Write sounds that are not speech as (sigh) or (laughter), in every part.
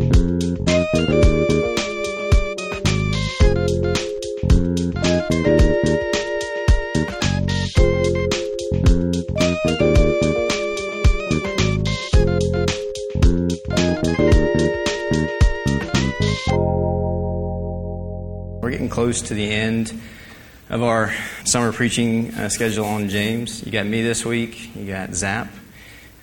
We're getting close to the end of our summer preaching uh, schedule on James. You got me this week, you got Zap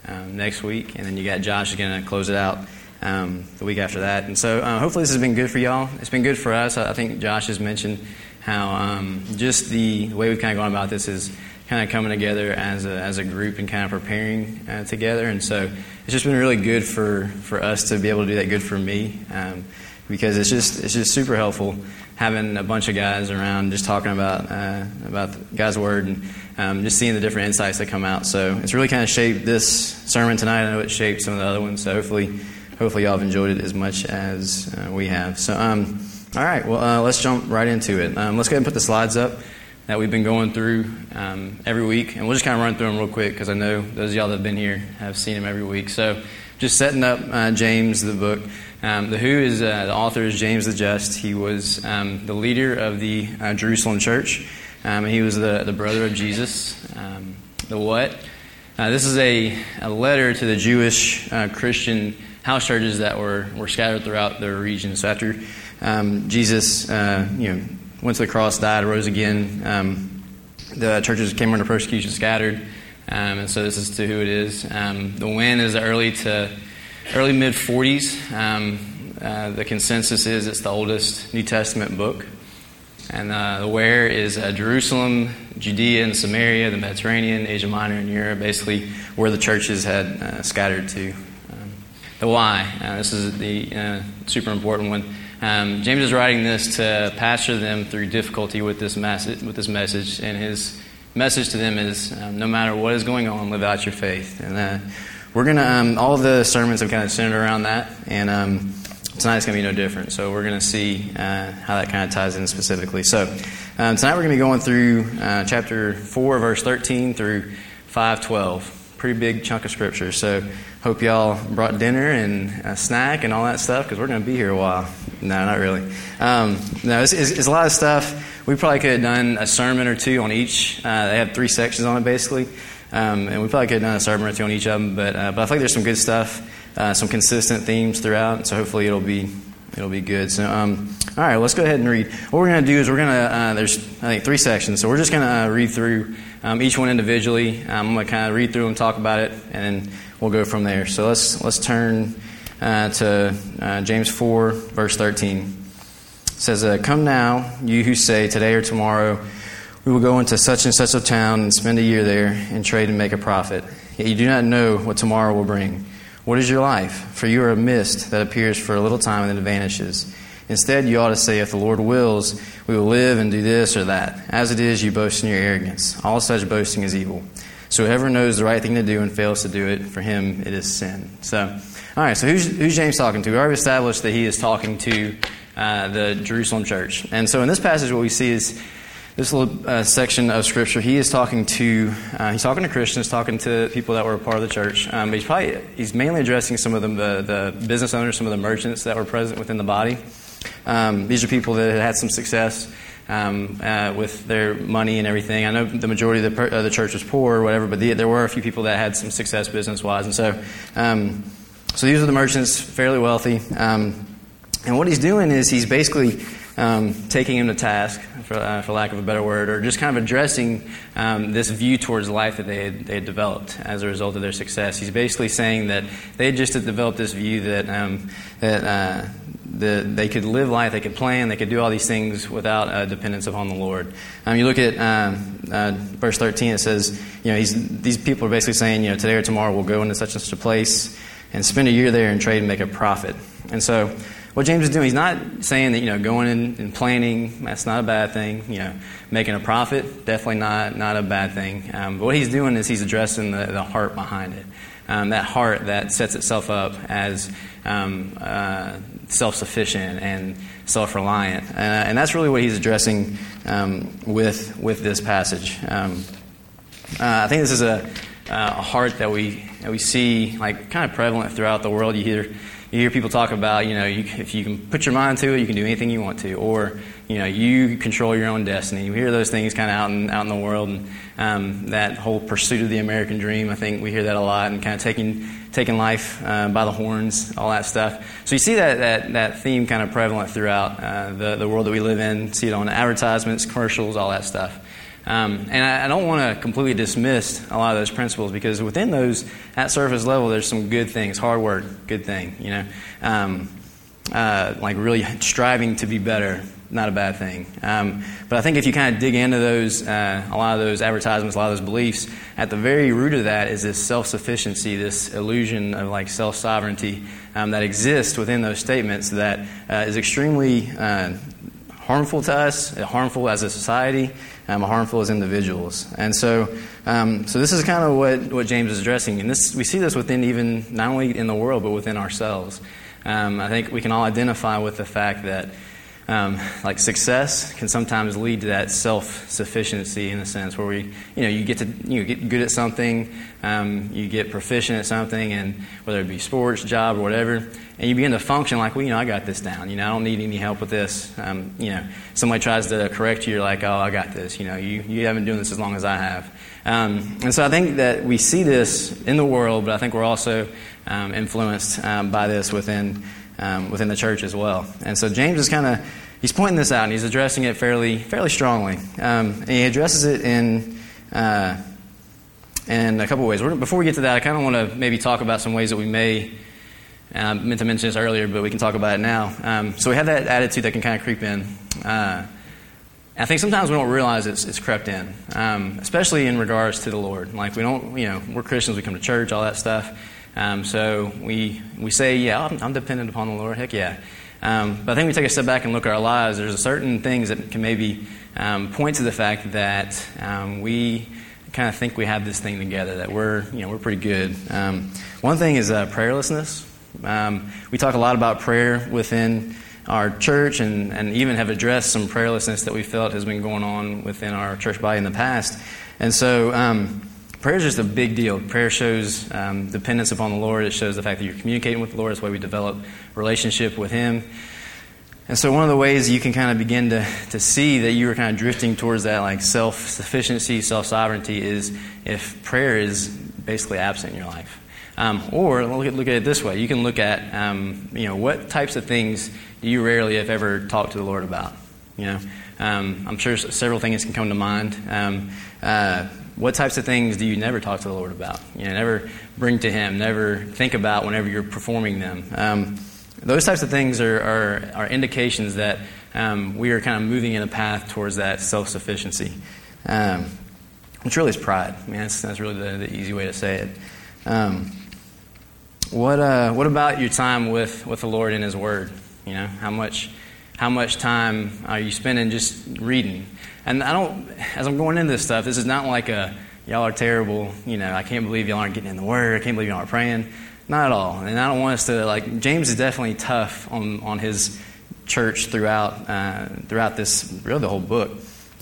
um, next week, and then you got Josh is going to close it out um, the week after that. And so uh, hopefully this has been good for y'all. It's been good for us. I think Josh has mentioned how um, just the, way we've kind of gone about this is kind of coming together as a, as a group and kind of preparing uh, together. And so it's just been really good for, for us to be able to do that. Good for me um, because it's just it's just super helpful having a bunch of guys around just talking about uh, about God's word and um, just seeing the different insights that come out. So it's really kind of shaped this sermon tonight. I know it shaped some of the other ones. So hopefully, hopefully y'all have enjoyed it as much as uh, we have. So um, all right, well uh, let's jump right into it. Um, let's go ahead and put the slides up that we've been going through um, every week, and we'll just kind of run through them real quick because I know those of y'all that have been here have seen them every week. So just setting up uh, James the book. Um, the Who is uh, the author is James the Just. He was um, the leader of the uh, Jerusalem church, um, and he was the, the brother of Jesus. Um, the What? Uh, this is a, a letter to the Jewish Christian house churches that were, were scattered throughout the region. So after um, Jesus, uh, you know, went to the cross, died, rose again, um, the churches came under persecution, scattered. and so this is to who it is. the When is early to early mid 40s. Um, uh, the consensus is it's the oldest New Testament book. And uh, the where is uh, Jerusalem, Judea, and Samaria, the Mediterranean, Asia Minor, and Europe, basically where the churches had uh, scattered to. The why, uh, this is the uh, super important one. Um, James is writing this to pastor them through difficulty with this message, with this message, and his message to them is um, no matter what is going on, live out your faith. And we're going to, um, all the sermons have kind of centered around that, and um, tonight's going to be no different. So we're going to see uh, how that kind of ties in specifically. So um, tonight we're going to be going through uh, chapter 4, verse 13 through 512. Pretty big chunk of scripture. So hope y'all brought dinner and a snack and all that stuff because we're going to be here a while. No, not really. Um, no, it's, it's, it's, a lot of stuff. We probably could have done a sermon or two on each. Uh, they have three sections on it basically. Um, and we probably could have done a sermon or two on each of them, but, uh, but I think there's some good stuff, uh, some consistent themes throughout, so hopefully it'll be it'll be good. So, um, all right, let's go ahead and read. What we're going to do is we're going to, uh, there's, I think, three sections. So we're just going to uh, read through um, each one individually. Um, I'm going to kind of read through them, talk about it, and then we'll go from there. So let's, let's turn uh, to uh, James 4, verse 13. It says, uh, Come now, you who say, today or tomorrow, we will go into such and such a town and spend a year there and trade and make a profit. Yet you do not know what tomorrow will bring. What is your life? For you are a mist that appears for a little time and then vanishes. Instead, you ought to say, If the Lord wills, we will live and do this or that. As it is, you boast in your arrogance. All such boasting is evil. So whoever knows the right thing to do and fails to do it, for him it is sin. So, all right, so who's, who's James talking to? We already established that he is talking to uh, the Jerusalem church. And so in this passage, what we see is this little uh, section of scripture, he is talking to uh, he's talking to Christians, talking to people that were a part of the church. Um, he's probably he's mainly addressing some of the, the, the business owners, some of the merchants that were present within the body. Um, these are people that had had some success um, uh, with their money and everything. I know the majority of the, per, the church was poor or whatever, but the, there were a few people that had some success business wise, and so um, so these are the merchants, fairly wealthy. Um, and what he's doing is he's basically um, taking him to task, for, uh, for, lack of a better word, or just kind of addressing um, this view towards life that they had, they had, developed as a result of their success. He's basically saying that they just had developed this view that, um, that uh, the, they could live life, they could plan, they could do all these things without uh, dependence upon the Lord. Um, you look at um, uh, verse 13, it says, you know, these people are basically saying, you know, today or tomorrow we'll go into such and such a place and spend a year there and trade and make a profit. And so, what James is doing, he's not saying that, you know, going in and planning, that's not a bad thing. You know, making a profit, definitely not, not a bad thing. Um, but what he's doing is he's addressing the, the heart behind it. Um, that heart that sets itself up as um, uh, self sufficient and self reliant. Uh, and that's really what he's addressing um, with, with this passage. Um, uh, I think this is a, a heart that we we see like kind of prevalent throughout the world. You hear you hear people talk about, you know, you, if you can put your mind to it, you can do anything you want to, or you know, you control your own destiny. You hear those things kind of out in out in the world, and um, that whole pursuit of the American dream. I think we hear that a lot, and kind of taking taking life uh, by the horns, all that stuff. So you see that that, that theme kind of prevalent throughout uh, the the world that we live in. See it on advertisements, commercials, all that stuff. Um, and I, I don't want to completely dismiss a lot of those principles because within those, at surface level, there's some good things. Hard work, good thing. You know, um, uh, like really striving to be better, not a bad thing. Um, but I think if you kind of dig into those, uh, a lot of those advertisements, a lot of those beliefs, at the very root of that is this self sufficiency, this illusion of like self sovereignty um, that exists within those statements that uh, is extremely uh, harmful to us, harmful as a society, um, harmful as individuals. And so, um, so this is kind of what, what James is addressing. And this, we see this within even, not only in the world, but within ourselves. Um, I think we can all identify with the fact that um, like success can sometimes lead to that self-sufficiency in a sense where we you know you get to you know, get good at something um, you get proficient at something and whether it be sports job or whatever and you begin to function like well you know I got this down. You know I don't need any help with this. Um, you know somebody tries to correct you you're like oh I got this. You know you, you haven't been doing this as long as I have. Um, and so I think that we see this in the world but I think we're also um, influenced um, by this within um, within the church as well. And so James is kind of he's pointing this out and he's addressing it fairly fairly strongly. Um, and he addresses it in uh, in a couple ways. Before we get to that, I kind of want to maybe talk about some ways that we may. Uh, I meant to mention this earlier, but we can talk about it now. Um, so we have that attitude that can kind of creep in. Uh, I think sometimes we don't realize it's, it's crept in, um, especially in regards to the Lord. Like we don't, you know, we're Christians, we come to church, all that stuff. Um, so we, we say, yeah, I'm, I'm, dependent upon the Lord. Heck yeah. Um, but I think we take a step back and look at our lives. There's certain things that can maybe um, point to the fact that um, we kind of think we have this thing together, that we're, you know, we're pretty good. Um, one thing is uh, prayerlessness. Um, we talk a lot about prayer within our church and, and even have addressed some prayerlessness that we felt has been going on within our church body in the past. And so, prayer is just a big deal. Prayer shows um, dependence upon the Lord. It shows the fact that you're communicating with the Lord. That's why we develop relationship with Him. And so, one of the ways you can kind of begin to, to see that you are kind of drifting towards that like self sufficiency, self sovereignty is if prayer is basically absent in your life. Um, or look at, look at it this way: you can look at um, you know what types of things do you rarely, if ever, talk to the Lord about. You know, um, I'm sure several things can come to mind. Um, uh, what types of things do you never talk to the Lord about? You know, never bring to Him, never think about whenever you're performing them. Um, those types of things are, are, are indications that um, we are kind of moving in a path towards that self sufficiency. Um, which really is pride. I mean, that's, that's really the, the easy way to say it. Um, what, uh, what about your time with, with the Lord and His Word? You know, how much, how much time are you spending just reading? And I don't, as I'm going into this stuff, this is not like a, y'all are terrible, you know, I can't believe y'all aren't getting in the Word, I can't believe y'all aren't praying. Not at all. And I don't want us to, like, James is definitely tough on, on his church throughout, uh, throughout this, really the whole book.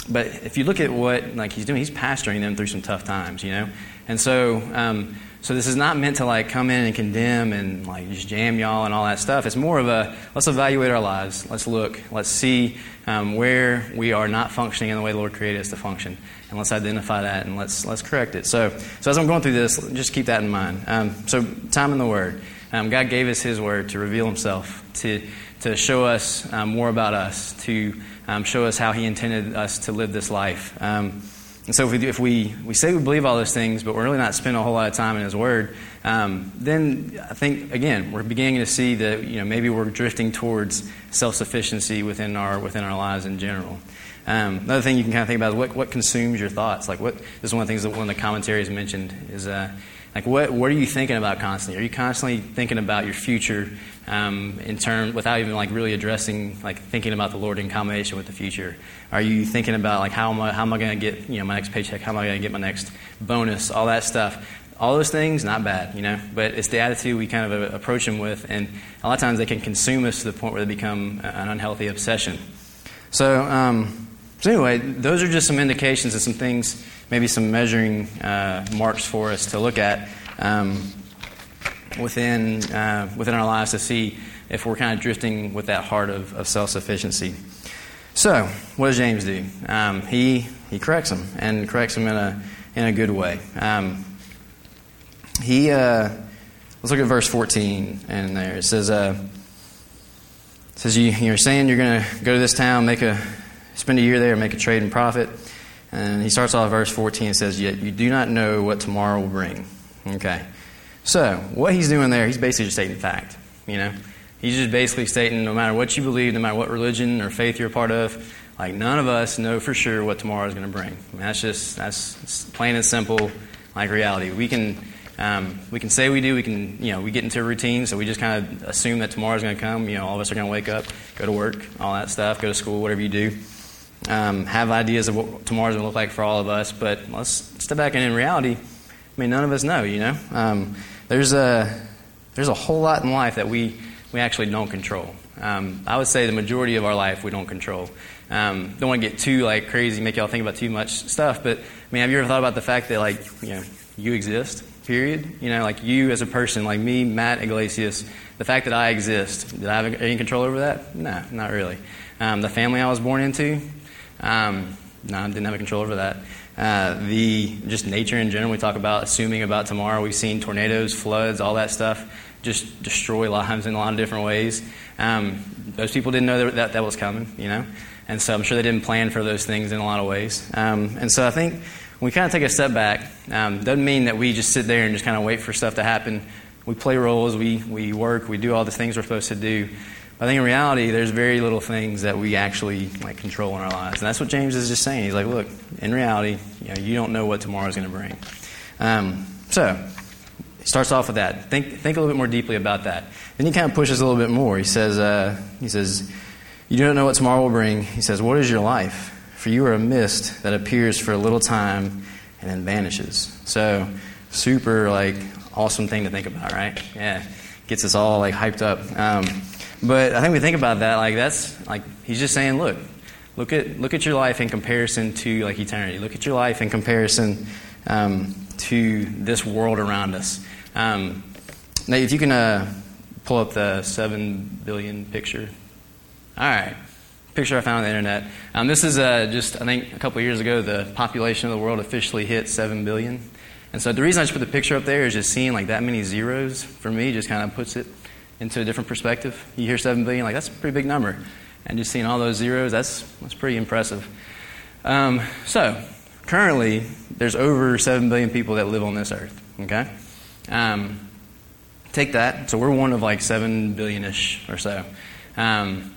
But if you look at what, like, he's doing, he's pastoring them through some tough times, you know? And so, um, so this is not meant to like come in and condemn and like just jam y'all and all that stuff. It's more of a let's evaluate our lives. Let's look. Let's see um, where we are not functioning in the way the Lord created us to function, and let's identify that and let's let's correct it. So so as I'm going through this, just keep that in mind. Um, so time in the Word. Um, God gave us His Word to reveal Himself to to show us um, more about us to um, show us how He intended us to live this life. And so if we, do, if we, we say we believe all those things, but we're really not spending a whole lot of time in His Word, um, then I think, again, we're beginning to see that you know, maybe we're drifting towards self sufficiency within our, within our lives in general. Um, another thing you can kind of think about is what, what consumes your thoughts. Like what, this is one of the things that one of the commentaries mentioned is uh, like what, what are you thinking about constantly? Are you constantly thinking about your future um, in term without even like really addressing like thinking about the Lord in combination with the future? Are you thinking about like how am I how am I going to get you know my next paycheck? How am I going to get my next bonus? All that stuff. All those things, not bad, you know, but it's the attitude we kind of approach them with, and a lot of times they can consume us to the point where they become an unhealthy obsession. So, um, so anyway, those are just some indications of some things, maybe some measuring uh, marks for us to look at um, within, uh, within our lives to see if we're kind of drifting with that heart of, of self sufficiency. So, what does James do? Um, he, he corrects him and corrects him in a, in a good way. Um, he, uh, let's look at verse 14 and there. It says, uh, it says you, you're saying you're going to go to this town, make a, spend a year there, make a trade and profit. And he starts off verse 14 and says, Yet you do not know what tomorrow will bring. Okay. So, what he's doing there, he's basically just stating fact. You know? He's just basically stating no matter what you believe, no matter what religion or faith you're a part of, like none of us know for sure what tomorrow is going to bring. I mean, that's just, that's plain and simple, like reality. We can, um, we can say we do, we can, you know, we get into a routine, so we just kind of assume that tomorrow's going to come. You know, all of us are going to wake up, go to work, all that stuff, go to school, whatever you do um, have ideas of what tomorrow's going to look like for all of us, but let's step back and in reality, I mean, none of us know, you know? Um, there's, a, there's a whole lot in life that we, we actually don't control. Um, I would say the majority of our life we don't control. Um, don't want to get too like crazy, make y'all think about too much stuff, but I mean, have you ever thought about the fact that like, you know, you exist, period? You know, like you as a person, like me, Matt Iglesias, the fact that I exist, did I have any control over that? No, not really. Um, the family I was born into, um, no, I didn't have a control over that. Uh, the just nature in general, we talk about assuming about tomorrow. We've seen tornadoes, floods, all that stuff just destroy lives in a lot of different ways. Um, those people didn't know that, that, that was coming, you know, and so I'm sure they didn't plan for those things in a lot of ways. Um, and so I think when we kind of take a step back, um, doesn't mean that we just sit there and just kind of wait for stuff to happen. We play roles, we we work, we do all the things we're supposed to do. I think in reality, there's very little things that we actually like control in our lives, and that's what James is just saying. He's like, look, in reality, you, know, you don't know what tomorrow is going to bring. Um, so he starts off with that. Think think a little bit more deeply about that. Then he kind of pushes a little bit more. He says, uh, he says, you don't know what tomorrow will bring. He says, what is your life? For you are a mist that appears for a little time and then vanishes. So super like awesome thing to think about, right? Yeah, gets us all like hyped up. Um, but I think we think about that, like that's like he's just saying, look, look at look at your life in comparison to like eternity. Look at your life in comparison um, to this world around us. Um, now, if you can uh, pull up the seven billion picture. All right, picture I found on the internet. Um, this is uh, just I think a couple years ago the population of the world officially hit seven billion. And so the reason I just put the picture up there is just seeing like that many zeros for me just kind of puts it into a different perspective. You hear 7 billion, like that's a pretty big number. And just seeing all those zeros, that's, that's pretty impressive. Um, so, currently, there's over 7 billion people that live on this earth, okay? Um, take that. So, we're one of like 7 billion ish or so. Um,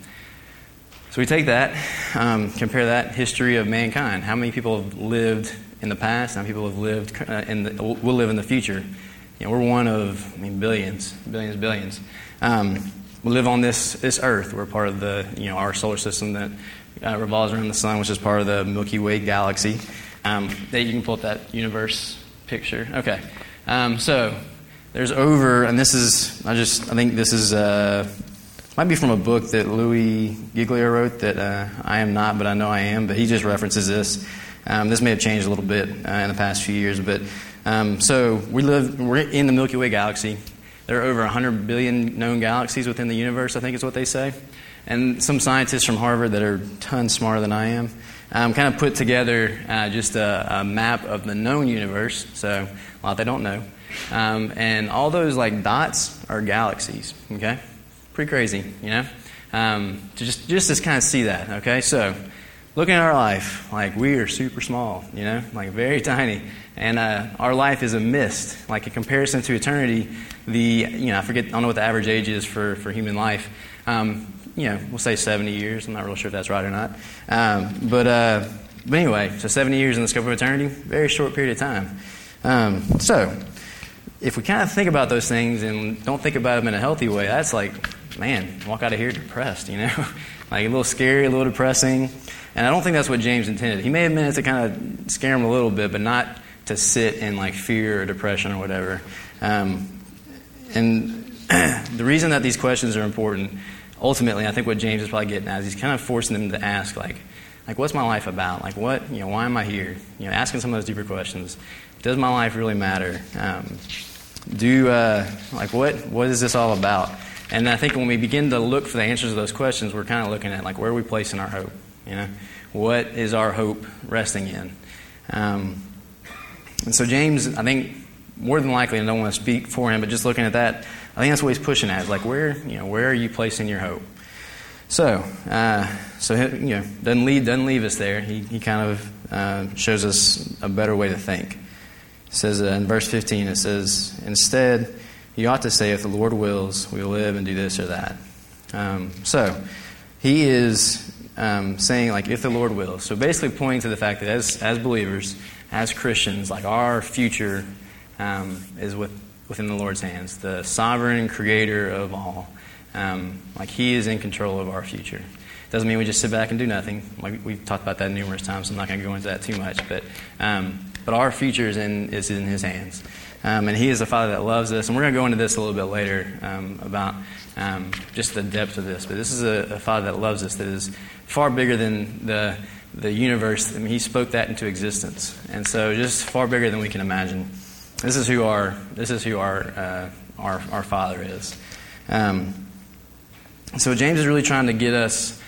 so, we take that, um, compare that history of mankind. How many people have lived in the past? How many people have lived uh, in the, will live in the future? You know, we're one of, I mean, billions, billions, billions. Um, we live on this, this earth. We're part of the, you know, our solar system that uh, revolves around the sun, which is part of the Milky Way galaxy. Um, you can pull up that universe picture. Okay. Um, so there's over, and this is, I just, I think this is, uh, might be from a book that Louie Giglio wrote that uh, I am not, but I know I am, but he just references this. Um, this may have changed a little bit uh, in the past few years, but um, so we live, we're in the Milky Way galaxy. There are over 100 billion known galaxies within the universe, I think is what they say. And some scientists from Harvard that are tons smarter than I am um, kind of put together uh, just a, a, map of the known universe. So a lot they don't know. Um, and all those like dots are galaxies. Okay, pretty crazy, you know. Um, just just to kind of see that. Okay, so looking at our life, like we are super small, you know, like very (laughs) tiny. And uh, our life is a mist. Like in comparison to eternity, the, you know, I forget, I don't know what the average age is for, for human life. Um, you know, we'll say 70 years. I'm not real sure if that's right or not. Um, but, uh, but anyway, so 70 years in the scope of eternity, very short period of time. Um, so, if we kind of think about those things and don't think about them in a healthy way, that's like, man, walk out of here depressed, you know? (laughs) like a little scary, a little depressing. And I don't think that's what James intended. He may have meant it to kind of scare him a little bit, but not to sit in like fear or depression or whatever. Um, and (clears throat) the reason that these questions are important, ultimately, I think what James is probably getting at is he's kind of forcing them to ask, like, like what's my life about? Like, what, you know, why am I here? You know, asking some of those deeper questions. Does my life really matter? Um, do uh, like what what is this all about? And I think when we begin to look for the answers to those questions, we're kind of looking at like where are we placing our hope? You know, what is our hope resting in? Um, and so James, I think more than likely, I don't want to speak for him, but just looking at that, I think that's what he's pushing at. Like where you know where are you placing your hope? So, uh, so you know, doesn't lead doesn't leave us there. He, he kind of uh, shows us a better way to think. It says uh, in verse 15, it says, instead, you ought to say, if the Lord wills, we will live and do this or that. Um, so, he is um, saying, like, if the Lord wills. So, basically, pointing to the fact that as, as believers, as Christians, like, our future um, is with, within the Lord's hands, the sovereign creator of all. Um, like He is in control of our future. Doesn't mean we just sit back and do nothing. Like we've talked about that numerous times. So I'm not going to go into that too much, but um, but our future is in is in His hands, um, and He is a Father that loves us. And we're going to go into this a little bit later um, about um, just the depth of this. But this is a, a, Father that loves us that is far bigger than the the universe. I mean, He spoke that into existence, and so just far bigger than we can imagine. This is who our this is who our uh, our our Father is. Um, so James is really trying to get us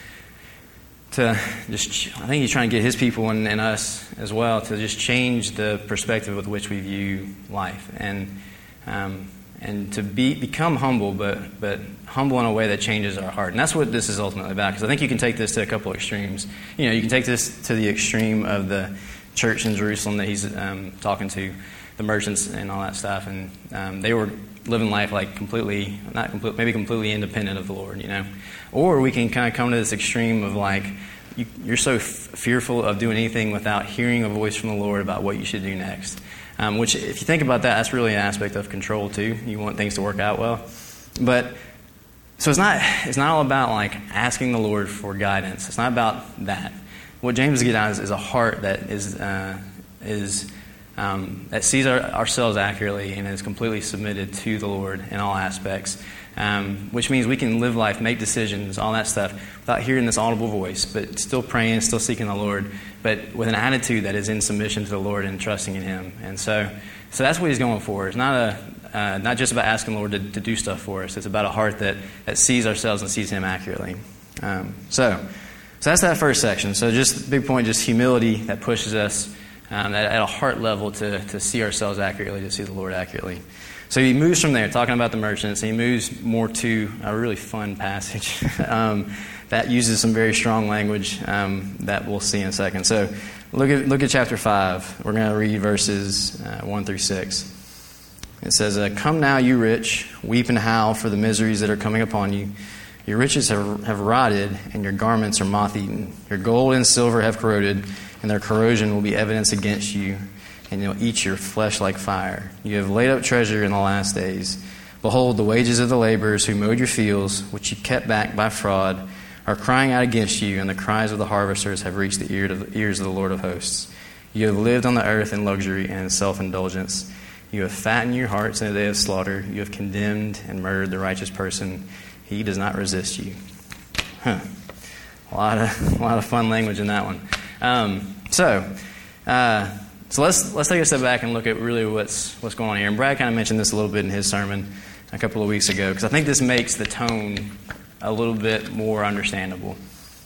to just, I think he's trying to get his people and, and, us as well to just change the perspective with which we view life and, um, and to be, become humble, but, but humble in a way that changes our heart. And that's what this is ultimately about, because I think you can take this to a couple extremes. You know, you can take this to the extreme of the church in Jerusalem that he's um, talking to, the merchants and all that stuff, and um, they were living life like completely, not completely, maybe completely independent of the Lord, you know. Or we can kind of come to this extreme of like, you, are so f- fearful of doing anything without hearing a voice from the Lord about what you should do next. Um, which, if you think about that, that's really an aspect of control too. You want things to work out well, but so it's not it's not all about like asking the Lord for guidance. It's not about that. What James is getting at is, is a heart that is uh, is um, that sees our, ourselves accurately and is completely submitted to the Lord in all aspects. Um, which means we can live life, make decisions, all that stuff, without hearing this audible voice, but still praying, still seeking the Lord, but with an attitude that is in submission to the Lord and trusting in Him. And so, so that's what He's going for. It's not a uh, not just about asking the Lord to, to, do stuff for us. It's about a heart that, that sees ourselves and sees Him accurately. Um, so, so that's that first section. So just big point, just humility that pushes us um, at, at, a heart level to, to see ourselves accurately, to see the Lord accurately. So he moves from there, talking about the merchants, and he moves more to a really fun passage (laughs) um, that uses some very strong language um, that we'll see in a second. So look at, look at chapter 5. We're going to read verses uh, 1 through 6. It says, uh, Come now, you rich, weep and howl for the miseries that are coming upon you. Your riches have, have rotted, and your garments are moth eaten. Your gold and silver have corroded and their corrosion will be evidence against you, and you'll eat your flesh like fire. You have laid up treasure in the last days. Behold, the wages of the laborers who mowed your fields, which you kept back by fraud, are crying out against you, and the cries of the harvesters have reached the ears of the Lord of hosts. You have lived on the earth in luxury and self indulgence. You have fattened your hearts in a day of slaughter. You have condemned and murdered the righteous person. He does not resist you. Huh. A lot of, (laughs) a lot of fun language in that one. Um, so, uh, so let's let's take a step back and look at really what's what's going on here. And Brad kind of mentioned this a little bit in his sermon a couple of weeks ago because I think this makes the tone a little bit more understandable.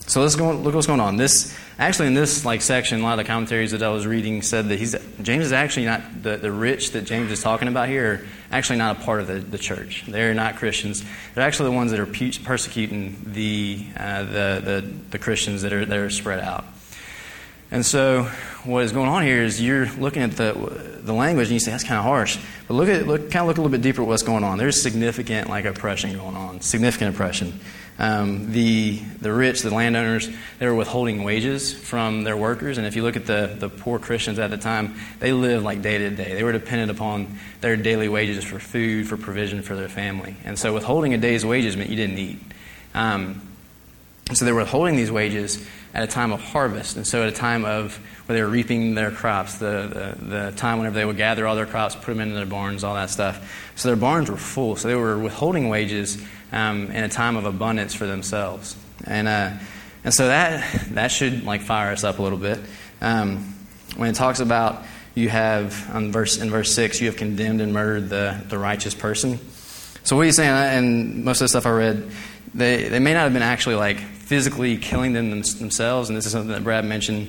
So let's go look what's going on. This actually in this like section, a lot of the commentaries that I was reading said that he's James is actually not the, the rich that James is talking about here are actually not a part of the, the church. They're not Christians. They're actually the ones that are persecuting the, uh, the, the, the Christians that are that are spread out. And so, what is going on here is you're looking at the, the language and you say that's kind of harsh. But look at look, kind of look a little bit deeper at what's going on. There's significant like oppression going on, significant oppression. Um, the the rich, the landowners, they were withholding wages from their workers. And if you look at the the poor Christians at the time, they lived like day to day. They were dependent upon their daily wages for food, for provision for their family. And so, withholding a day's wages meant you didn't eat. Um, so they were withholding these wages at a time of harvest. And so at a time of where they were reaping their crops, the, the, the, time whenever they would gather all their crops, put them into their barns, all that stuff. So their barns were full. So they were withholding wages um, in a time of abundance for themselves. And, uh, and so that, that should like fire us up a little bit. Um, when it talks about you have on verse in verse six, you have condemned and murdered the, the righteous person. So what he's saying, and most of the stuff I read, they, they may not have been actually like physically killing them themselves, and this is something that Brad mentioned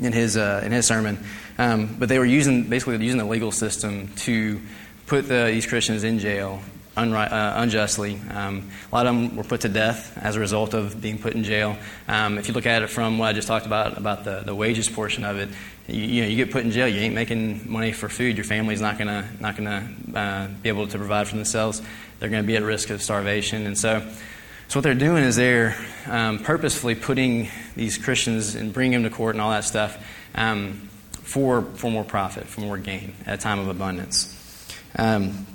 in his uh, in his sermon. Um, but they were using basically using the legal system to put the, these Christians in jail unri- uh, unjustly. Um, a lot of them were put to death as a result of being put in jail. Um, if you look at it from what I just talked about, about the, the wages portion of it, you, you, know, you get put in jail, you ain't making money for food. Your family's not going to not gonna, uh, be able to provide for themselves. They're going to be at risk of starvation. And so, so what they're doing is they're um, purposefully putting these Christians and bringing them to court and all that stuff um, for, for more profit, for more gain at a time of abundance. Um,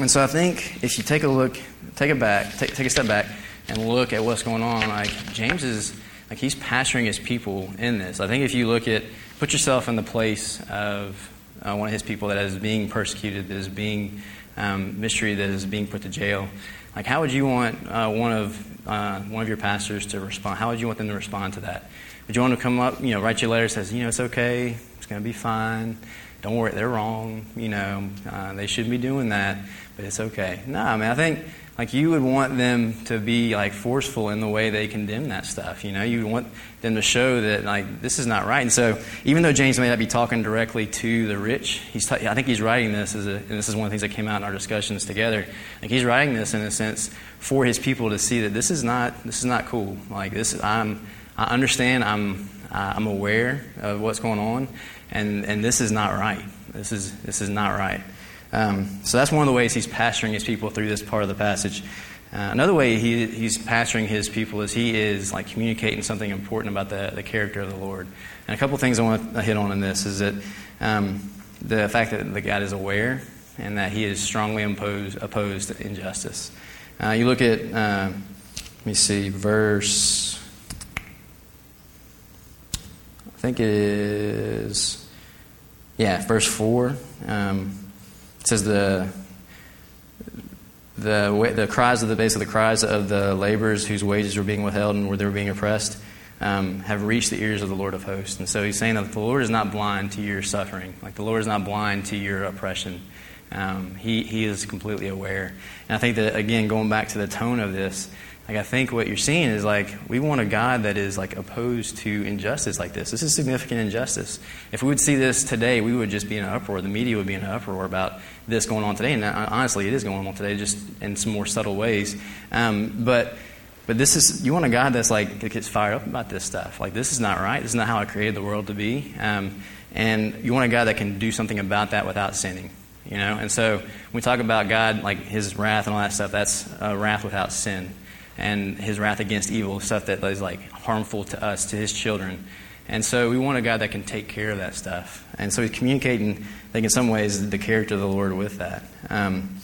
and so I think if you take a look, take it back, take, take a step back, and look at what's going on, like James is like he's pastoring his people in this. I think if you look at, put yourself in the place of uh, one of his people that is being persecuted, that is being um, mistreated, that is being put to jail. Like, how would you want uh, one of uh, one of your pastors to respond? How would you want them to respond to that? Would you want to come up, you know, write you a letter says, you know, it's okay, it's going to be fine, don't worry, they're wrong, you know, uh, they shouldn't be doing that but it's okay. No, I mean, I think like you would want them to be like forceful in the way they condemn that stuff. You know, you want them to show that like this is not right. And so, even though James may not be talking directly to the rich, he's t- I think he's writing this as a, and this is one of the things that came out in our discussions together. Like he's writing this in a sense for his people to see that this is not this is not cool. Like this, I'm I understand. I'm I'm aware of what's going on, and and this is not right. This is this is not right. Um, so that's one of the ways he's pastoring his people through this part of the passage. Uh, another way he, he's pastoring his people is he is like communicating something important about the, the character of the Lord. And a couple things I want to hit on in this is that um, the fact that the God is aware and that he is strongly opposed, opposed to injustice. Uh, you look at, uh, let me see, verse, I think it is, yeah, verse 4. Um, it says the the the cries of the base of the cries of the laborers whose wages were being withheld and where they were being oppressed um, have reached the ears of the Lord of hosts. And so he's saying that the Lord is not blind to your suffering, like the Lord is not blind to your oppression. Um, he he is completely aware. And I think that again, going back to the tone of this, like I think what you're seeing is like we want a God that is like opposed to injustice like this. This is significant injustice. If we would see this today, we would just be in an uproar. The media would be in an uproar about this going on today. And uh, honestly, it is going on today, just in some more subtle ways. Um, but but this is you want a God that's like that gets fired up about this stuff. Like this is not right. This is not how I created the world to be. Um, and you want a God that can do something about that without sinning. You know. And so when we talk about God, like His wrath and all that stuff, that's wrath without sin and his wrath against evil, stuff that is like harmful to us, to his children. And so we want a God that can take care of that stuff. And so he's communicating, I think, in some ways, the character of the Lord with that. Um,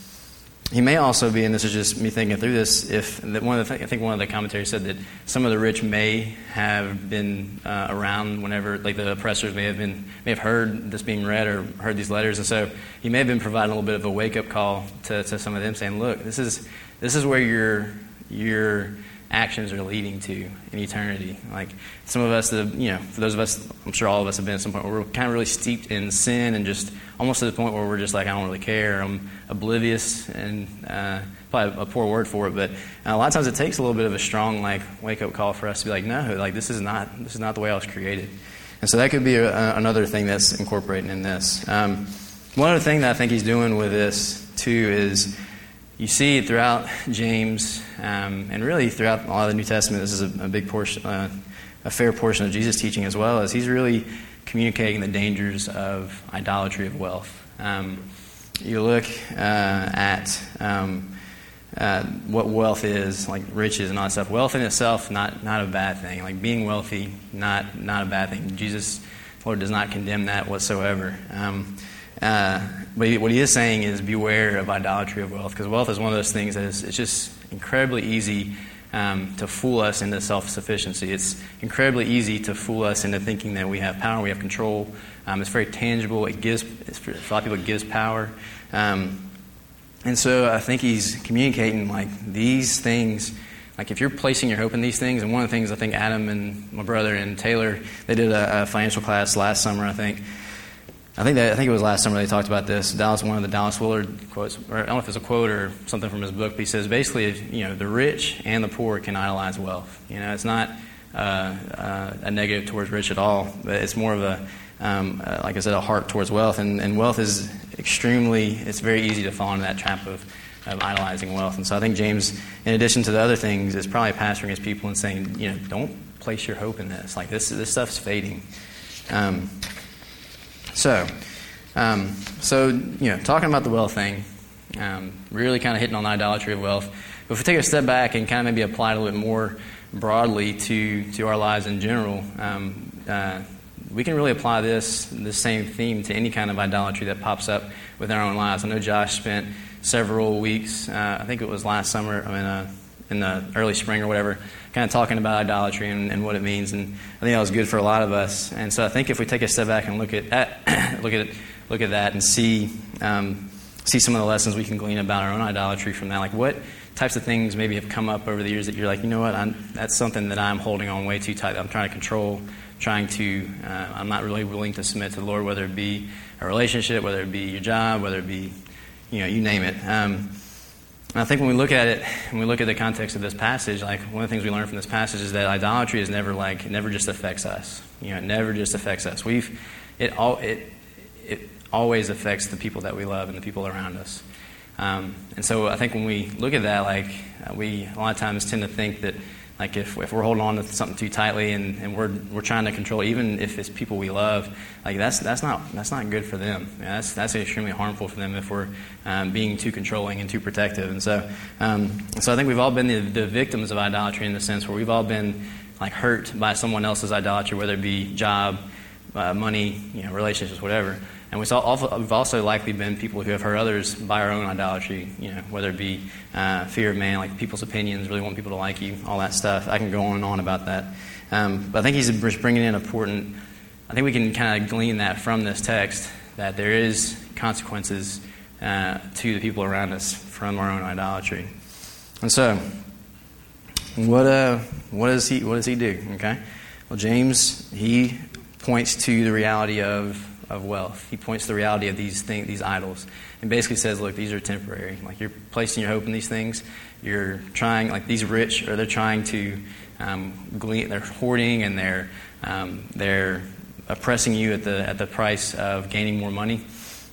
he may also be, and this is just me thinking through this, if one of the, I think one of the commentaries said that some of the rich may have been uh, around whenever, like the oppressors may have been, may have heard this being read or heard these letters, and so he may have been providing a little bit of a wake up call to, to some of them, saying, "Look, this is this is where you're your actions are leading to in eternity. Like some of us, the, you know, for those of us, I'm sure all of us have been at some point where we're kind of really steeped in sin and just almost to the point where we're just like, I don't really care. I'm oblivious and uh, probably a poor word for it, but uh, a lot of times it takes a little bit of a strong like wake up call for us to be like, no, like this is not this is not the way I was created. And so that could be a, another thing that's incorporating in this. Um, one other thing that I think he's doing with this too is you see throughout James um, and really throughout all the New Testament, this is a, a big portion, uh, a fair portion of Jesus' teaching as well, as he's really communicating the dangers of idolatry of wealth. Um, you look uh, at um, uh, what wealth is, like riches and all that stuff. Wealth in itself, not, not a bad thing. Like being wealthy, not, not a bad thing. Jesus, Lord, does not condemn that whatsoever. Um, uh, but he, what he is saying is beware of idolatry of wealth, because wealth is one of those things that is it's just incredibly easy um, to fool us into self sufficiency. It's incredibly easy to fool us into thinking that we have power, we have control. Um, it's very tangible. It gives, for a lot of people, it gives power. Um, and so I think he's communicating like these things. Like if you're placing your hope in these things, and one of the things I think Adam and my brother and Taylor they did a, a financial class last summer, I think I think that I think it was last summer they talked about this. Dallas, one of the Dallas Willard quotes, or I don't know if it's a quote or something from his book, but he says basically, you know, the rich and the poor can idolize wealth. You know, it's not uh, uh, a negative towards rich at all, but it's more of a, um, uh, like I said, a heart towards wealth. And, and wealth is extremely, it's very easy to fall into that trap of, of idolizing wealth. And so I think James, in addition to the other things, is probably pastoring his people and saying, you know, don't place your hope in this. Like this, this stuff's fading. Um, so, um, so you know, talking about the wealth thing, um, really kind of hitting on the idolatry of wealth. But if we take a step back and kind of maybe apply it a little bit more broadly to to our lives in general, um, uh, we can really apply this this same theme to any kind of idolatry that pops up within our own lives. I know Josh spent several weeks. Uh, I think it was last summer. I mean, uh, in the early spring or whatever, kind of talking about idolatry and, and, what it means. And I think that was good for a lot of us. And so I think if we take a step back and look at that, (clears throat) look at look at that and see um, see some of the lessons we can glean about our own idolatry from that. Like what types of things maybe have come up over the years that you're like, you know what, I'm, that's something that I'm holding on way too tight. I'm trying to control, trying to. Uh, I'm not really willing to submit to the Lord, whether it be a relationship, whether it be your job, whether it be, you know, you name it. Um, and I think when we look at it, when we look at the context of this passage, like one of the things we learn from this passage is that idolatry is never like it never just affects us. You know, it never just affects us. We've it all it it always affects the people that we love and the people around us. Um, and so I think when we look at that, like uh, we a lot of times tend to think that like if, if we're holding on to something too tightly and, and we're, we're trying to control, even if it's people we love, like that's, that's, not, that's not good for them. Yeah, that's, that's extremely harmful for them if we're um, being too controlling and too protective. And so, um, so I think we've all been the, the victims of idolatry in the sense where we've all been like hurt by someone else's idolatry, whether it be job, uh, money, you know, relationships, whatever. And we've also likely been people who have hurt others by our own idolatry, you know, whether it be uh, fear of man, like people's opinions, really want people to like you, all that stuff. I can go on and on about that. Um, but I think he's bringing in important, I think we can kind of glean that from this text that there is consequences uh, to the people around us from our own idolatry. And so, what, uh, what, does he, what does he do? Okay? Well, James, he points to the reality of of wealth. He points to the reality of these things, these idols, and basically says, "Look, these are temporary. Like you're placing your hope in these things. You're trying, like these rich, or they're trying to um, glean. They're hoarding, and they're um, they're oppressing you at the at the price of gaining more money.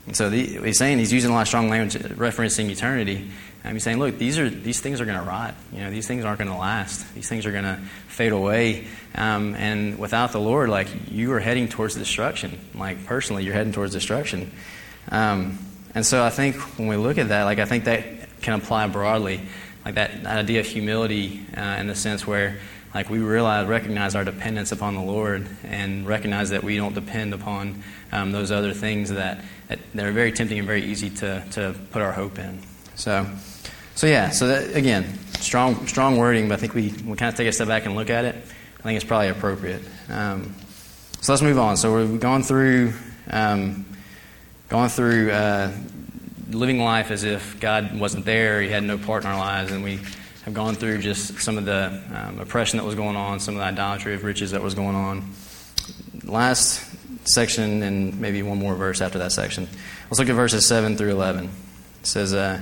And so the, he's saying he's using a lot of strong language referencing eternity. And he's saying, look, these are these things are going to rot. You know, these things aren't going to last. These things are going to fade away. Um, and without the Lord, like you are heading towards destruction. Like personally, you're heading towards destruction. Um, and so I think when we look at that, like I think that can apply broadly, like that, that idea of humility uh, in the sense where like we realize recognize our dependence upon the Lord and recognize that we don't depend upon um, those other things that, that, that are very tempting and very easy to, to put our hope in. So, so yeah. So that, again, strong strong wording, but I think we we kind of take a step back and look at it. I think it's probably appropriate. Um, so let's move on. So we've gone through um, gone through uh, living life as if God wasn't there, He had no part in our lives, and we have gone through just some of the um, oppression that was going on, some of the idolatry of riches that was going on. Last section, and maybe one more verse after that section. Let's look at verses 7 through 11. It says, uh,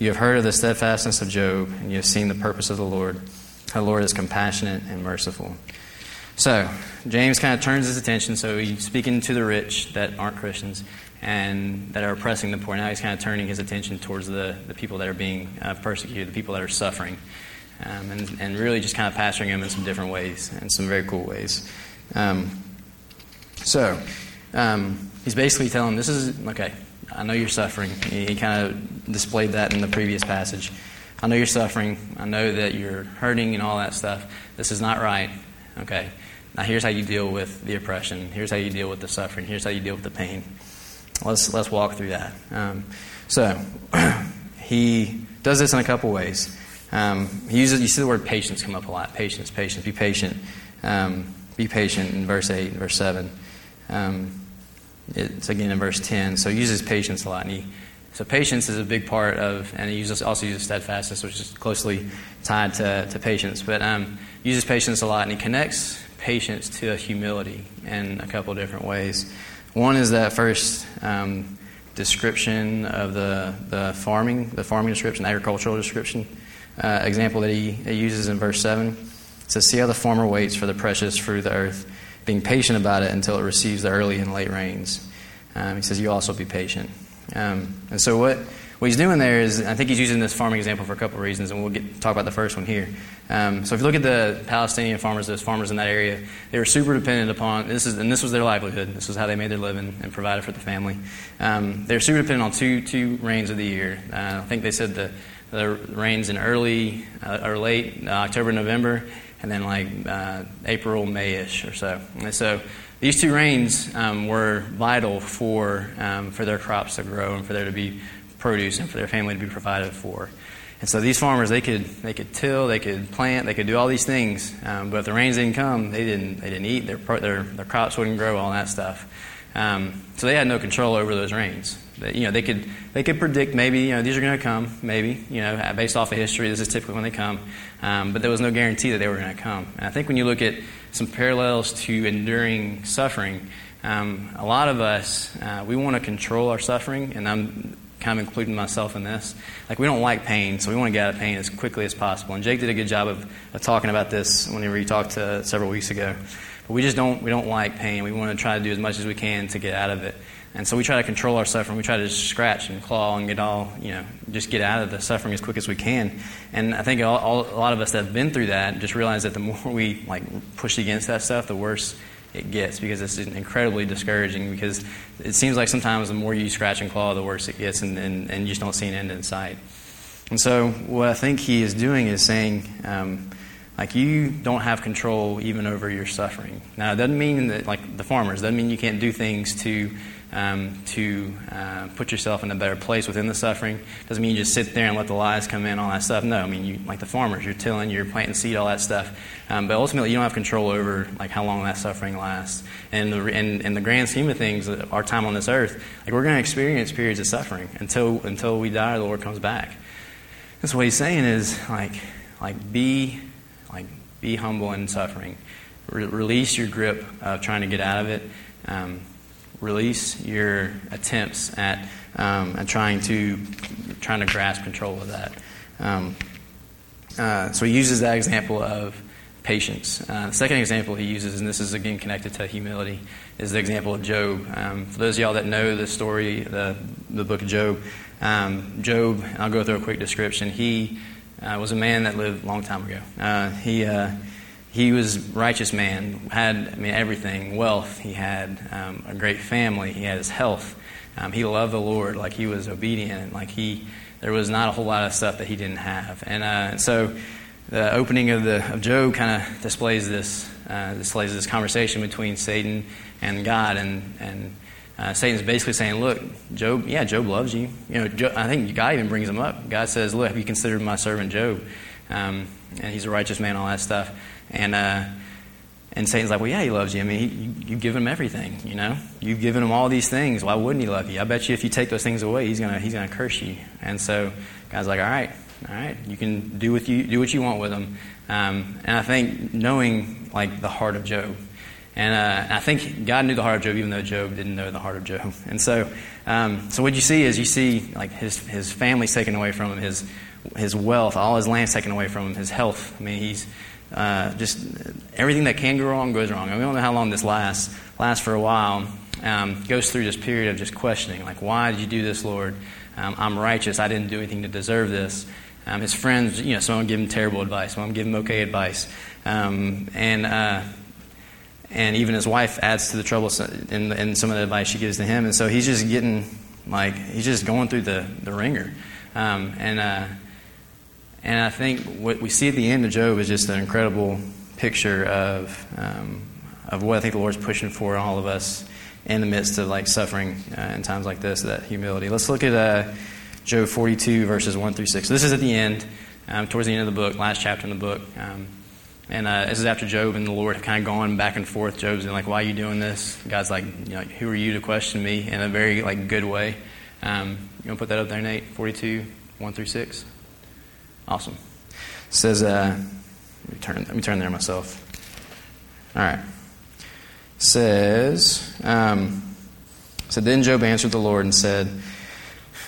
You have heard of the steadfastness of Job, and you have seen the purpose of the Lord. The Lord is compassionate and merciful. So, James kind of turns his attention. So, he's speaking to the rich that aren't Christians and that are oppressing the poor. Now, he's kind of turning his attention towards the, the people that are being uh, persecuted, the people that are suffering, um, and, and really just kind of pastoring them in some different ways, in some very cool ways. Um, so, um, he's basically telling them this is okay, I know you're suffering. He kind of displayed that in the previous passage. I know you're suffering. I know that you're hurting and all that stuff. This is not right. Okay. Now, here's how you deal with the oppression. Here's how you deal with the suffering. Here's how you deal with the pain. let's let's walk through that. Um, so (clears throat) he does this in a couple ways. Um, he uses you see the word patience come up a lot. Patience, patience, be patient, um, be patient in verse eight, and verse seven. Um, it's again in verse ten. So he uses patience a lot, and he so patience is a big part of, and he uses, also uses steadfastness, which is closely tied to, to patience. But um, uses patience a lot, and he connects patience to humility in a couple different ways. One is that first um, description of the, the farming, the farming description, agricultural description uh, example that he, he uses in verse 7. It says, See how the farmer waits for the precious fruit of the earth, being patient about it until it receives the early and late rains. Um, he says, You also be patient. Um, and so what, what he's doing there is, I think he's using this farming example for a couple of reasons, and we'll get, talk about the first one here. Um, so if you look at the Palestinian farmers, those farmers in that area, they were super dependent upon this is, and this was their livelihood. This was how they made their living and provided for the family. Um, they were super dependent on two two rains of the year. Uh, I think they said the the rains in early uh, or late uh, October, November, and then like uh, April, Mayish or so. And so these two rains um, were vital for, um, for their crops to grow and for there to be produce and for their family to be provided for. And so these farmers, they could, they could till, they could plant, they could do all these things, um, but if the rains didn't come, they didn't, they didn't eat, their, their, their crops wouldn't grow, all that stuff. Um, so they had no control over those rains. They, you know, they could, they could predict maybe, you know, these are going to come, maybe, you know, based off of history, this is typically when they come. Um, but there was no guarantee that they were going to come. And I think when you look at some parallels to enduring suffering, um, a lot of us, uh, we want to control our suffering, and I'm kind of including myself in this. Like, we don't like pain, so we want to get out of pain as quickly as possible. And Jake did a good job of, of talking about this whenever he talked to, several weeks ago. But we just don't, we don't like pain. We want to try to do as much as we can to get out of it. And so we try to control our suffering. We try to just scratch and claw and get all, you know, just get out of the suffering as quick as we can. And I think all, all, a lot of us that have been through that just realize that the more we like push against that stuff, the worse it gets because it's incredibly discouraging because it seems like sometimes the more you scratch and claw, the worse it gets and, and, and you just don't see an end in sight. And so what I think he is doing is saying, um, like you don't have control even over your suffering. Now, it doesn't mean that, like the farmers, doesn't mean you can't do things to um, to uh, put yourself in a better place within the suffering. Doesn't mean you just sit there and let the lies come in, all that stuff. No, I mean, you, like the farmers, you're tilling, you're planting seed, all that stuff. Um, but ultimately, you don't have control over like how long that suffering lasts. And the, in, in the grand scheme of things, our time on this earth, like we're going to experience periods of suffering until until we die, or the Lord comes back. That's what He's saying is like like be like be humble in suffering. Re- release your grip of trying to get out of it. Um, release your attempts at, um, at trying to trying to grasp control of that. Um, uh, so he uses that example of patience. Uh, the second example he uses, and this is again connected to humility, is the example of Job. Um, for those of y'all that know the story, the, the book of Job, um, Job, I'll go through a quick description. He uh, was a man that lived a long time ago. Uh, he uh, he was righteous man, had I mean everything, wealth. He had um, a great family. He had his health. Um, he loved the Lord, like he was obedient, like he there was not a whole lot of stuff that he didn't have. And uh, so the opening of the of Job kind of displays this uh, displays this conversation between Satan and God, and and uh, Satan's basically saying, "Look, Job, yeah, Job loves you. You know, Job, I think God even brings him up. God says, "Look, have you considered my servant Job? Um, and he's a righteous man, all that stuff." And, uh, and Satan's like, well, yeah, he loves you. I mean, he, you, you've given him everything, you know? You've given him all these things. Why wouldn't he love you? I bet you if you take those things away, he's going he's gonna curse you. And so God's like, all right, all right, you can do what you, do what you want with him. Um, and I think knowing, like, the heart of Job, and uh, I think God knew the heart of Job, even though Job didn't know the heart of Job. And so, um, so what you see is you see like his his family's taken away from him, his his wealth, all his land's taken away from him, his health. I mean, he's uh, just everything that can go wrong goes wrong. And we don't know how long this lasts. Lasts for a while. Um, goes through this period of just questioning, like, why did you do this, Lord? Um, I'm righteous. I didn't do anything to deserve this. Um, his friends, you know, some of them give him terrible advice, some of them give him okay advice, um, and uh, and even his wife adds to the trouble in, in, some of the advice she gives to him. And so he's just getting like he's just going through the the wringer, um, and. Uh, and I think what we see at the end of Job is just an incredible picture of, um, of what I think the Lord's pushing for all of us in the midst of like suffering uh, in times like this, that humility. Let's look at uh, Job 42, verses 1 through 6. So this is at the end, um, towards the end of the book, last chapter in the book. Um, and uh, this is after Job and the Lord have kind of gone back and forth. Job's like, "Why are you doing this?" God's like, you know, "Who are you to question me?" In a very like good way. Um, you want to put that up there, Nate? Forty-two, one through six. Awesome. It says, uh, let me turn. Let me turn there myself. All right. It says, um, so then Job answered the Lord and said,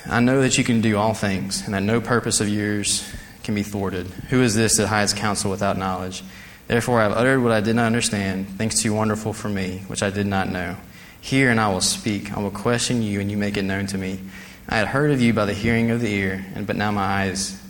"I know that you can do all things, and that no purpose of yours." Can be thwarted. Who is this that hides counsel without knowledge? Therefore I have uttered what I did not understand, things too wonderful for me, which I did not know. Hear and I will speak. I will question you, and you make it known to me. I had heard of you by the hearing of the ear, and but now my eyes,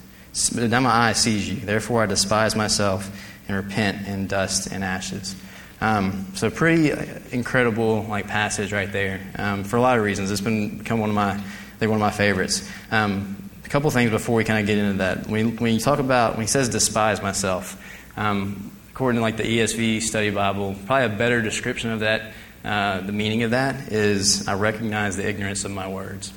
now my eye sees you. Therefore I despise myself and repent in dust and ashes. Um, so pretty incredible like passage right there um, for a lot of reasons. It's been become one of my, I think one of my favorites. Um, a couple things before we kind of get into that. When, when you talk about, when he says despise myself, um, according to like the ESV study Bible, probably a better description of that, uh, the meaning of that is I recognize the ignorance of my words.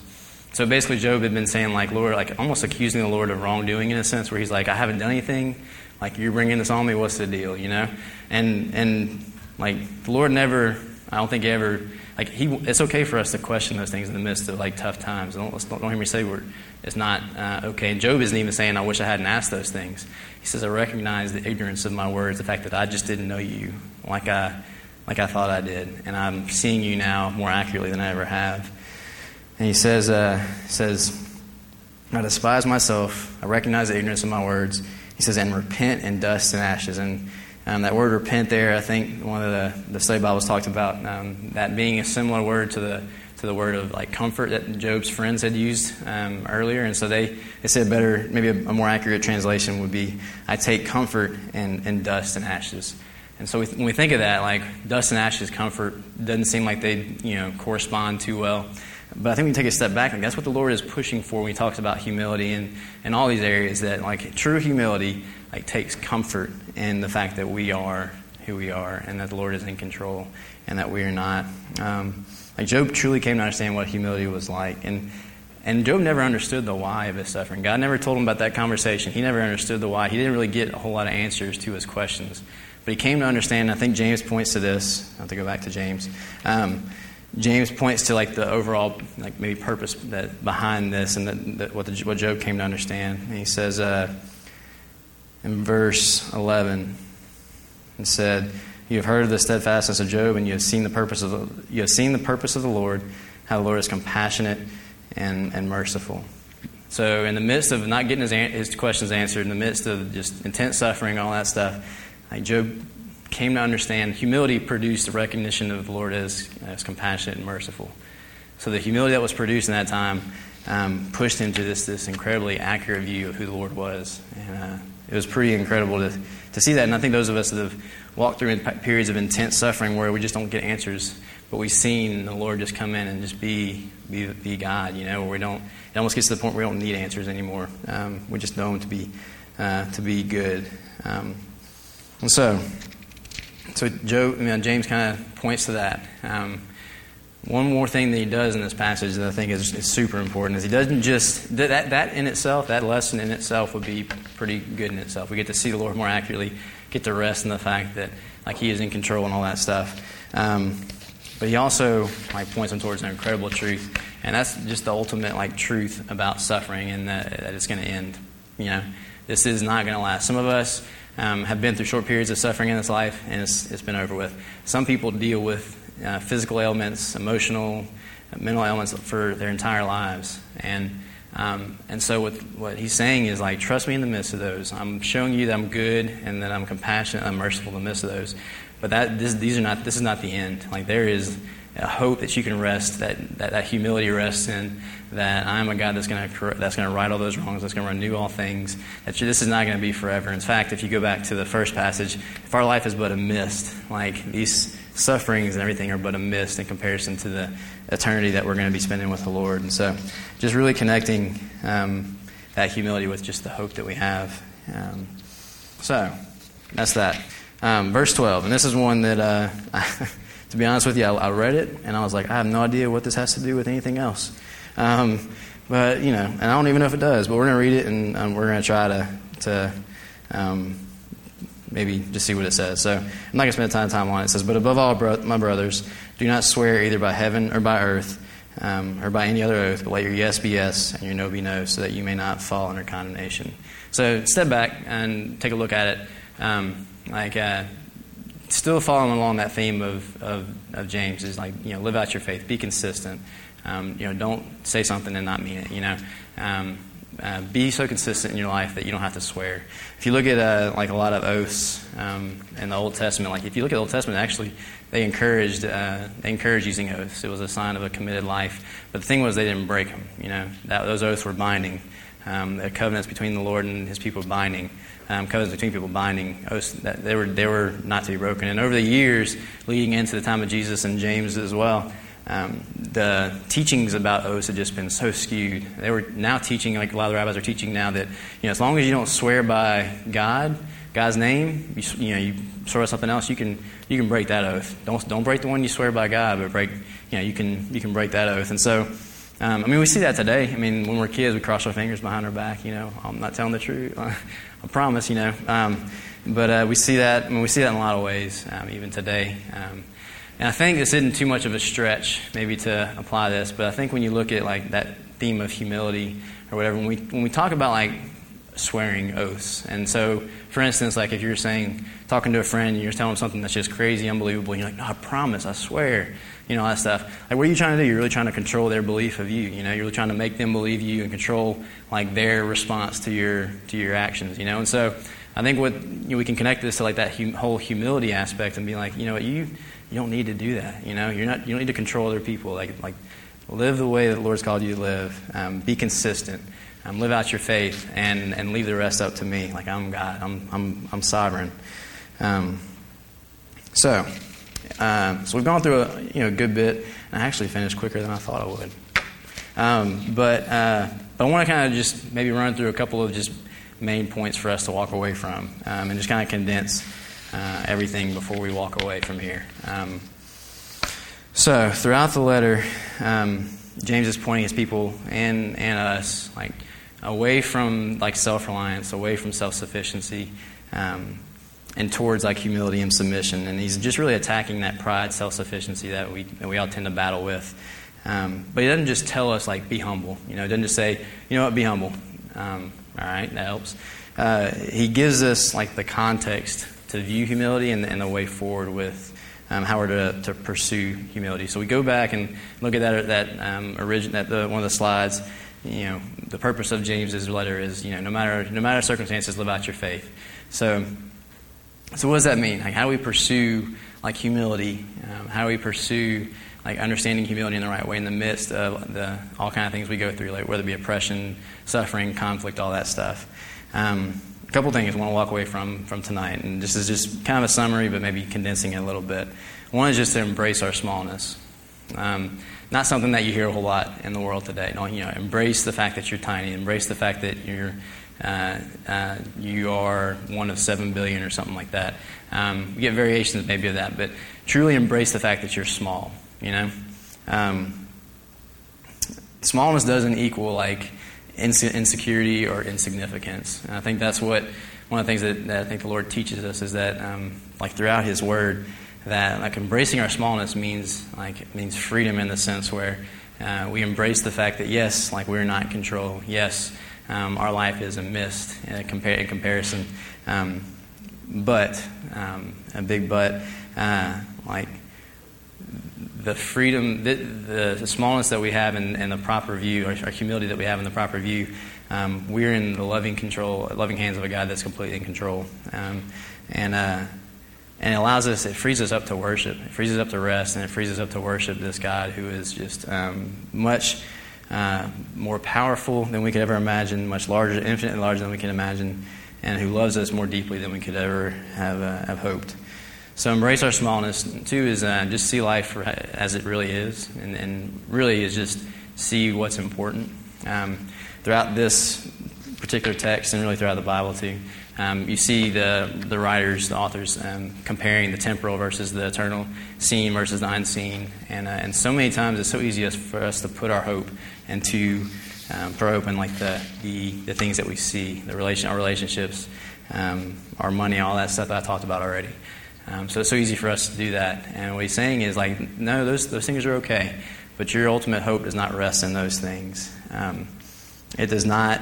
So basically, Job had been saying, like, Lord, like almost accusing the Lord of wrongdoing in a sense, where he's like, I haven't done anything. Like, you're bringing this on me. What's the deal, you know? And, and like, the Lord never, I don't think ever, like, he, it's okay for us to question those things in the midst of, like, tough times. Don't, don't hear me say we're, it's not uh, okay. And Job isn't even saying, I wish I hadn't asked those things. He says, I recognize the ignorance of my words, the fact that I just didn't know you like I, like I thought I did. And I'm seeing you now more accurately than I ever have. And he says, uh, says I despise myself. I recognize the ignorance of my words. He says, and repent in dust and ashes. And um, that word repent there, I think one of the, the study Bibles talked about um, that being a similar word to the to the word of like comfort that Job's friends had used um, earlier, and so they, they said better, maybe a, a, more accurate translation would be, "I take comfort in, in dust and ashes." And so we, when we think of that, like dust and ashes, comfort doesn't seem like they you know correspond too well. But I think we take a step back, and that's what the Lord is pushing for when He talks about humility and, and all these areas. That like true humility like takes comfort in the fact that we are who we are, and that the Lord is in control, and that we are not. Um, like Job truly came to understand what humility was like. And, and Job never understood the why of his suffering. God never told him about that conversation. He never understood the why. He didn't really get a whole lot of answers to his questions. But he came to understand, I think James points to this. I have to go back to James. Um, James points to like the overall, like maybe purpose that behind this, and that, what, the, what Job came to understand. And he says uh, in verse eleven, and said, you have heard of the steadfastness of Job, and you have seen the purpose of the, you have seen the purpose of the Lord, how the Lord is compassionate and, and merciful. So, in the midst of not getting his, his questions answered, in the midst of just intense suffering, all that stuff, like Job came to understand humility produced the recognition of the Lord as, as compassionate and merciful. So, the humility that was produced in that time um, pushed him to this, this incredibly accurate view of who the Lord was. And uh, it was pretty incredible to, to see that. And I think those of us that have walked through periods of intense suffering where we just don't get answers, but we've seen the Lord just come in and just be be, be God. You know, where we don't. It almost gets to the point where we don't need answers anymore. Um, we just know Him to be uh, to be good. Um, and so, so Joe, I mean, James kind of points to that. Um, one more thing that he does in this passage that I think is, is, super important is he doesn't just that that in itself, that lesson in itself would be pretty good in itself. We get to see the Lord more accurately get to rest in the fact that like He is in control and all that stuff. Um, but He also like points them towards an incredible truth, and that's just the ultimate like truth about suffering, and that, that it's going to end. You know, this is not going to last. Some of us um, have been through short periods of suffering in this life, and it's, it's been over with. Some people deal with uh, physical ailments, emotional, mental ailments for their entire lives, and um, and so what, what he's saying is like, trust me in the midst of those. I'm showing you that I'm good and that I'm compassionate, I'm merciful in the midst of those. But that this, these are not. This is not the end. Like there is a hope that you can rest, that that, that humility rests in. That I am a God that's going to that's going to right all those wrongs, that's going to renew all things. That this is not going to be forever. In fact, if you go back to the first passage, if our life is but a mist, like these sufferings and everything are but a mist in comparison to the eternity that we're going to be spending with the Lord. And so, just really connecting um, that humility with just the hope that we have. Um, so, that's that. Um, verse 12, and this is one that uh, (laughs) to be honest with you, I, I, read it and I was like, I have no idea what this has to do with anything else. Um, but you know, and I don't even know if it does. But we're going to read it and um, we're going to try to to um, maybe just see what it says. So I'm not going to spend a ton of time on it. It says, "But above all, bro- my brothers, do not swear either by heaven or by earth." Um, or by any other oath, but let your yes be yes and your no be no, so that you may not fall under condemnation. So step back and take a look at it. Um, like uh, still following along that theme of, of, of, James is like, you know, live out your faith, be consistent. Um, you know, don't say something and not mean it, you know. Um, uh, be so consistent in your life that you don't have to swear. If you look at uh, like a lot of oaths um, in the Old Testament, like if you look at the Old Testament, actually they encouraged uh, they encouraged using oaths. It was a sign of a committed life. But the thing was, they didn't break them. You know, that, those oaths were binding. Um, the covenants between the Lord and His people binding um, covenants between people binding oaths that they were they were not to be broken. And over the years leading into the time of Jesus and James as well, um, the teachings about oaths had just been so skewed. They were now teaching, like a lot of the rabbis are teaching now, that you know as long as you don't swear by God, God's name, you, you know you swear something else, you can you can break that oath. Don't don't break the one you swear by God, but break you know you can you can break that oath. And so. Um, I mean, we see that today. I mean, when we're kids, we cross our fingers behind our back. You know, I'm not telling the truth. (laughs) I promise, you know. Um, but uh, we see that. I mean, we see that in a lot of ways, um, even today. Um, and I think this isn't too much of a stretch, maybe, to apply this. But I think when you look at like that theme of humility or whatever, when we when we talk about like swearing oaths, and so for instance, like if you're saying talking to a friend and you're telling them something that's just crazy, unbelievable, you're like, no, I promise, I swear, you know, all that stuff. Like, what are you trying to do? You're really trying to control their belief of you. You know, you're really trying to make them believe you and control like their response to your to your actions. You know, and so I think what you know, we can connect this to like that hum, whole humility aspect and be like, you know, what you you don't need to do that. You know, you're not you don't need to control other people. Like like live the way that the Lord's called you to live. Um, be consistent. Um, live out your faith and, and leave the rest up to me. Like I'm God. I'm I'm I'm sovereign. Um, so um, so we've gone through a you know good bit, and I actually finished quicker than I thought I would. Um, but uh, but I want to kind of just maybe run through a couple of just main points for us to walk away from, um, and just kind of condense uh, everything before we walk away from here. Um, so throughout the letter, um, James is pointing his people and and us like away from like self reliance, away from self sufficiency. Um, and towards like humility and submission. And he's just really attacking that pride, self sufficiency that we, that we all tend to battle with. Um, but he doesn't just tell us, like, be humble. You know, he doesn't just say, you know what, be humble. Um, all right, that helps. Uh, he gives us, like, the context to view humility and, and the way forward with um, how we're to, to pursue humility. So we go back and look at that, that, um, origin, that the, one of the slides. You know, the purpose of James's letter is, you know, no matter, no matter circumstances, live out your faith. So so what does that mean? Like, how do we pursue like humility? Um, how do we pursue like understanding humility in the right way in the midst of the all kind of things we go through, like whether it be oppression, suffering, conflict, all that stuff. Um, a couple things I want to walk away from from tonight, and this is just kind of a summary, but maybe condensing it a little bit. One is just to embrace our smallness. Um, not something that you hear a whole lot in the world today. No, you know, embrace the fact that you're tiny. Embrace the fact that you're uh, uh, you are one of seven billion or something like that. Um, we get variations maybe of that, but truly embrace the fact that you're small. You know, um, smallness doesn't equal like insecurity or insignificance. And I think that's what one of the things that, that I think the Lord teaches us is that um, like throughout His Word that like embracing our smallness means like means freedom in the sense where uh, we embrace the fact that yes, like we're not in control. Yes, um, our life is a mist in, compar- in comparison. Um, but, um, a big but, uh, like the freedom, the, the, smallness that we have and, in the proper view, our, our, humility that we have in the proper view, um, we're in the loving control, loving hands of a God that's completely in control. Um, and, uh, and it allows us, it frees us up to worship. It frees us up to rest, and it frees us up to worship this God who is just um, much uh, more powerful than we could ever imagine, much larger, infinitely larger than we can imagine, and who loves us more deeply than we could ever have, uh, have hoped. So embrace our smallness. Two is uh, just see life as it really is, and, and, really is just see what's important. Um, throughout this particular text, and really throughout the Bible too, um, you see the, the writers, the authors, um, comparing the temporal versus the eternal, seen versus the unseen. And, uh, and so many times it's so easy for us to put our hope into um, put our hope in like the, the, the things that we see, the relation, our relationships, um, our money, all that stuff that I talked about already. Um, so it's so easy for us to do that. And what he's saying is like, no, those, those things are okay, but your ultimate hope does not rest in those things. Um, it does not.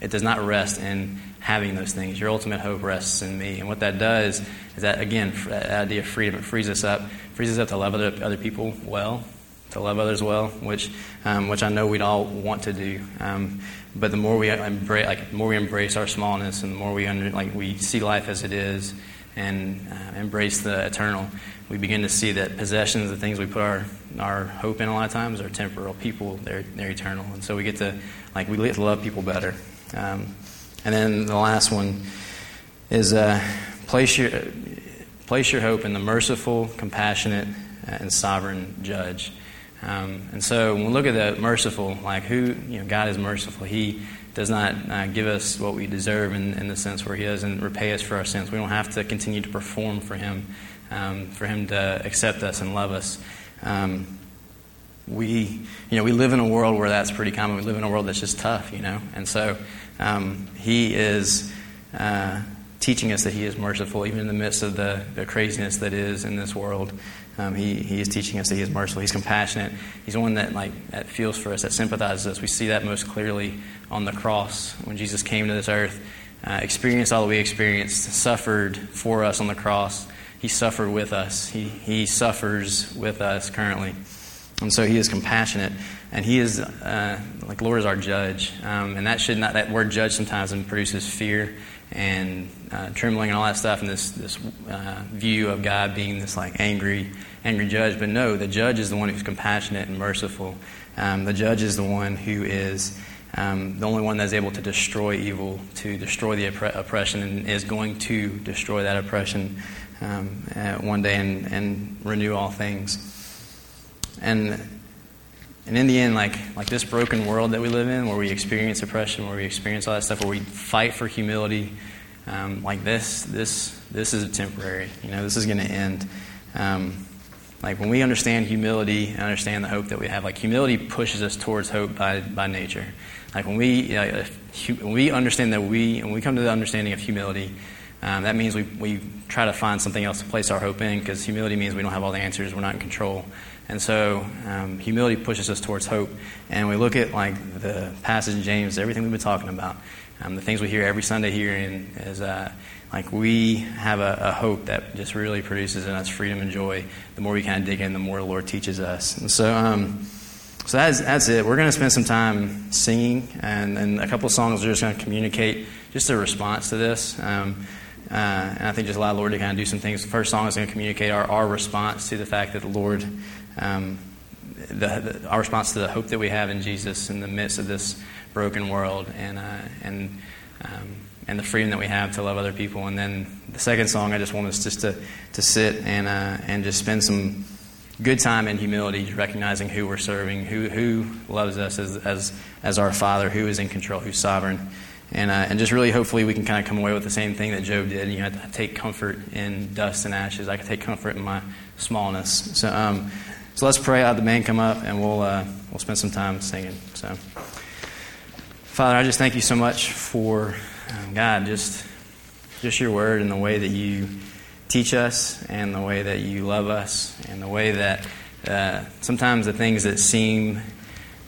it does not rest in having those things. Your ultimate hope rests in me. And what that does is that, again, that idea of freedom, it frees us up, frees us up to love other, other people well, to love others well, which, um, which I know we'd all want to do. Um, but the more we embrace, like, the more we embrace our smallness and the more we, under, like, we see life as it is and uh, embrace the eternal, we begin to see that possessions, the things we put our, our hope in a lot of times, are temporal. People, they're, they're eternal. And so we get to, like, we get to love people better. Um, and then the last one is uh, place, your, place your hope in the merciful, compassionate, and sovereign judge. Um, and so when we look at the merciful, like who, you know, God is merciful. He does not uh, give us what we deserve in, in, the sense where He doesn't repay us for our sins. We don't have to continue to perform for Him, um, for Him to accept us and love us. Um, we, you know, we live in a world where that's pretty common. We live in a world that's just tough, you know. And so um, he is uh, teaching us that He is merciful, even in the midst of the, the craziness that is in this world. Um, he, he is teaching us that He is merciful. He's compassionate. He's the one that like that feels for us, that sympathizes us. We see that most clearly on the cross when Jesus came to this earth, uh, experienced all that we experienced, suffered for us on the cross. He suffered with us. He, he suffers with us currently. And so he is compassionate, and he is uh, like Lord is our judge, um, and that should not that word judge sometimes produces fear and uh, trembling and all that stuff, and this this uh, view of God being this like angry angry judge. But no, the judge is the one who's compassionate and merciful. Um, the judge is the one who is um, the only one that's able to destroy evil, to destroy the opp- oppression, and is going to destroy that oppression um, one day and, and renew all things. And and in the end, like like this broken world that we live in, where we experience oppression, where we experience all that stuff, where we fight for humility, um, like this, this this is temporary. You know, this is going to end. Um, like when we understand humility and understand the hope that we have, like humility pushes us towards hope by by nature. Like when we when we understand that we when we come to the understanding of humility, um, that means we we try to find something else to place our hope in because humility means we don't have all the answers, we're not in control. And so um, humility pushes us towards hope. And we look at like the passage in James, everything we've been talking about, um, the things we hear every Sunday here, and is uh, like we have a, a, hope that just really produces in us freedom and joy. The more we kind of dig in, the more the Lord teaches us. And so, um, so that's, that's it. We're going to spend some time singing, and, and a couple songs are just going to communicate just a response to this. Um, uh, and I think just allow the Lord to kind of do some things. The first song is going to communicate our, our response to the fact that the Lord um, the, the, our response to the hope that we have in Jesus in the midst of this broken world and, uh, and, um, and the freedom that we have to love other people. And then the second song, I just want us just to, to sit and, uh, and just spend some good time in humility, recognizing who we're serving, who, who loves us as, as, as our Father, who is in control, who's sovereign. And, uh, and just really, hopefully, we can kind of come away with the same thing that Job did. You know, I take comfort in dust and ashes. I can take comfort in my smallness. So, um, so let's pray. Have the band come up, and we'll uh, we'll spend some time singing. So, Father, I just thank you so much for um, God, just just your word and the way that you teach us, and the way that you love us, and the way that uh, sometimes the things that seem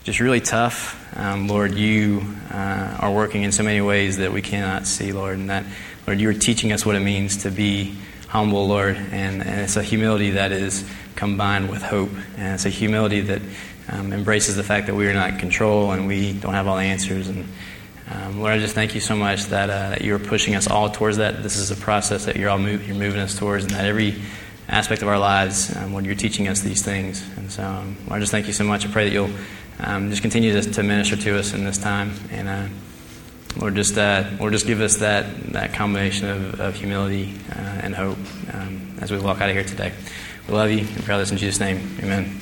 just really tough, um, Lord, you uh, are working in so many ways that we cannot see, Lord, and that Lord, you are teaching us what it means to be humble, Lord, and, and it's a humility that is combined with hope. And it's a humility that um, embraces the fact that we are not in control and we don't have all the answers. And um, Lord, I just thank you so much that, uh, that you are pushing us all towards that. This is a process that you're all you're moving us towards, and that every aspect of our lives, um, Lord, you're teaching us these things. And so, um, Lord, I just thank you so much. I pray that you'll um, just continue to, to, minister to us in this time. And uh, Lord, just uh, Lord, just give us that that combination of, of humility uh, and hope um, as we walk out of here today. We love you. We pray this in Jesus' name. Amen.